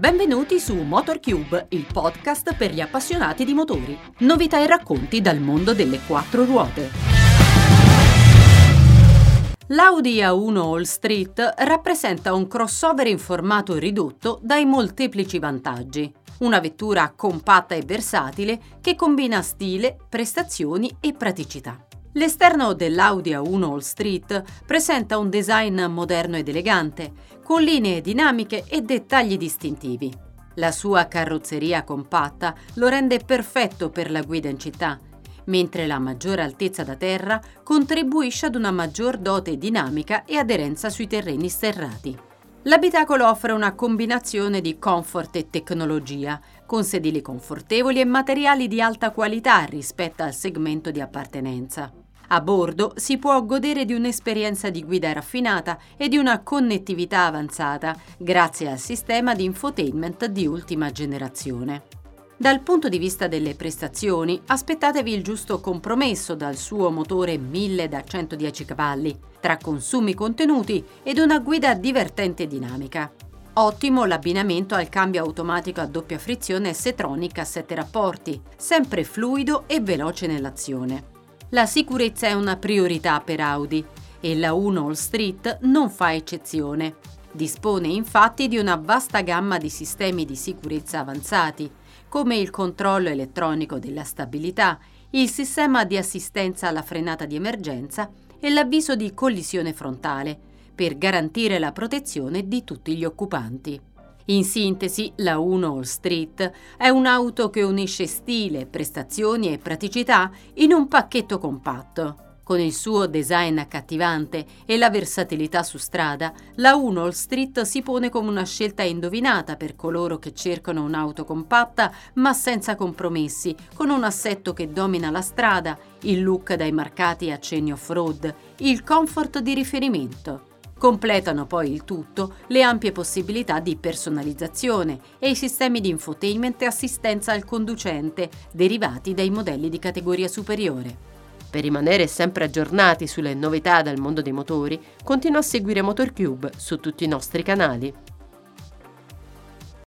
Benvenuti su MotorCube, il podcast per gli appassionati di motori. Novità e racconti dal mondo delle quattro ruote. L'Audi A1 All Street rappresenta un crossover in formato ridotto dai molteplici vantaggi. Una vettura compatta e versatile che combina stile, prestazioni e praticità. L'esterno dell'Audi A1 All Street presenta un design moderno ed elegante, con linee dinamiche e dettagli distintivi. La sua carrozzeria compatta lo rende perfetto per la guida in città, mentre la maggiore altezza da terra contribuisce ad una maggior dote dinamica e aderenza sui terreni sterrati. L'abitacolo offre una combinazione di comfort e tecnologia, con sedili confortevoli e materiali di alta qualità rispetto al segmento di appartenenza. A bordo si può godere di un'esperienza di guida raffinata e di una connettività avanzata grazie al sistema di infotainment di ultima generazione. Dal punto di vista delle prestazioni, aspettatevi il giusto compromesso dal suo motore 1000 da 110 cavalli, tra consumi contenuti ed una guida divertente e dinamica. Ottimo l'abbinamento al cambio automatico a doppia frizione S-Tronic a 7 rapporti, sempre fluido e veloce nell'azione. La sicurezza è una priorità per Audi e la 1 All Street non fa eccezione. Dispone infatti di una vasta gamma di sistemi di sicurezza avanzati, come il controllo elettronico della stabilità, il sistema di assistenza alla frenata di emergenza e l'avviso di collisione frontale, per garantire la protezione di tutti gli occupanti. In sintesi, la 1 All Street è un'auto che unisce stile, prestazioni e praticità in un pacchetto compatto. Con il suo design accattivante e la versatilità su strada, la 1 All Street si pone come una scelta indovinata per coloro che cercano un'auto compatta ma senza compromessi, con un assetto che domina la strada, il look dai marcati accenni off-road, il comfort di riferimento. Completano poi il tutto le ampie possibilità di personalizzazione e i sistemi di infotainment e assistenza al conducente derivati dai modelli di categoria superiore. Per rimanere sempre aggiornati sulle novità dal mondo dei motori, continua a seguire MotorCube su tutti i nostri canali.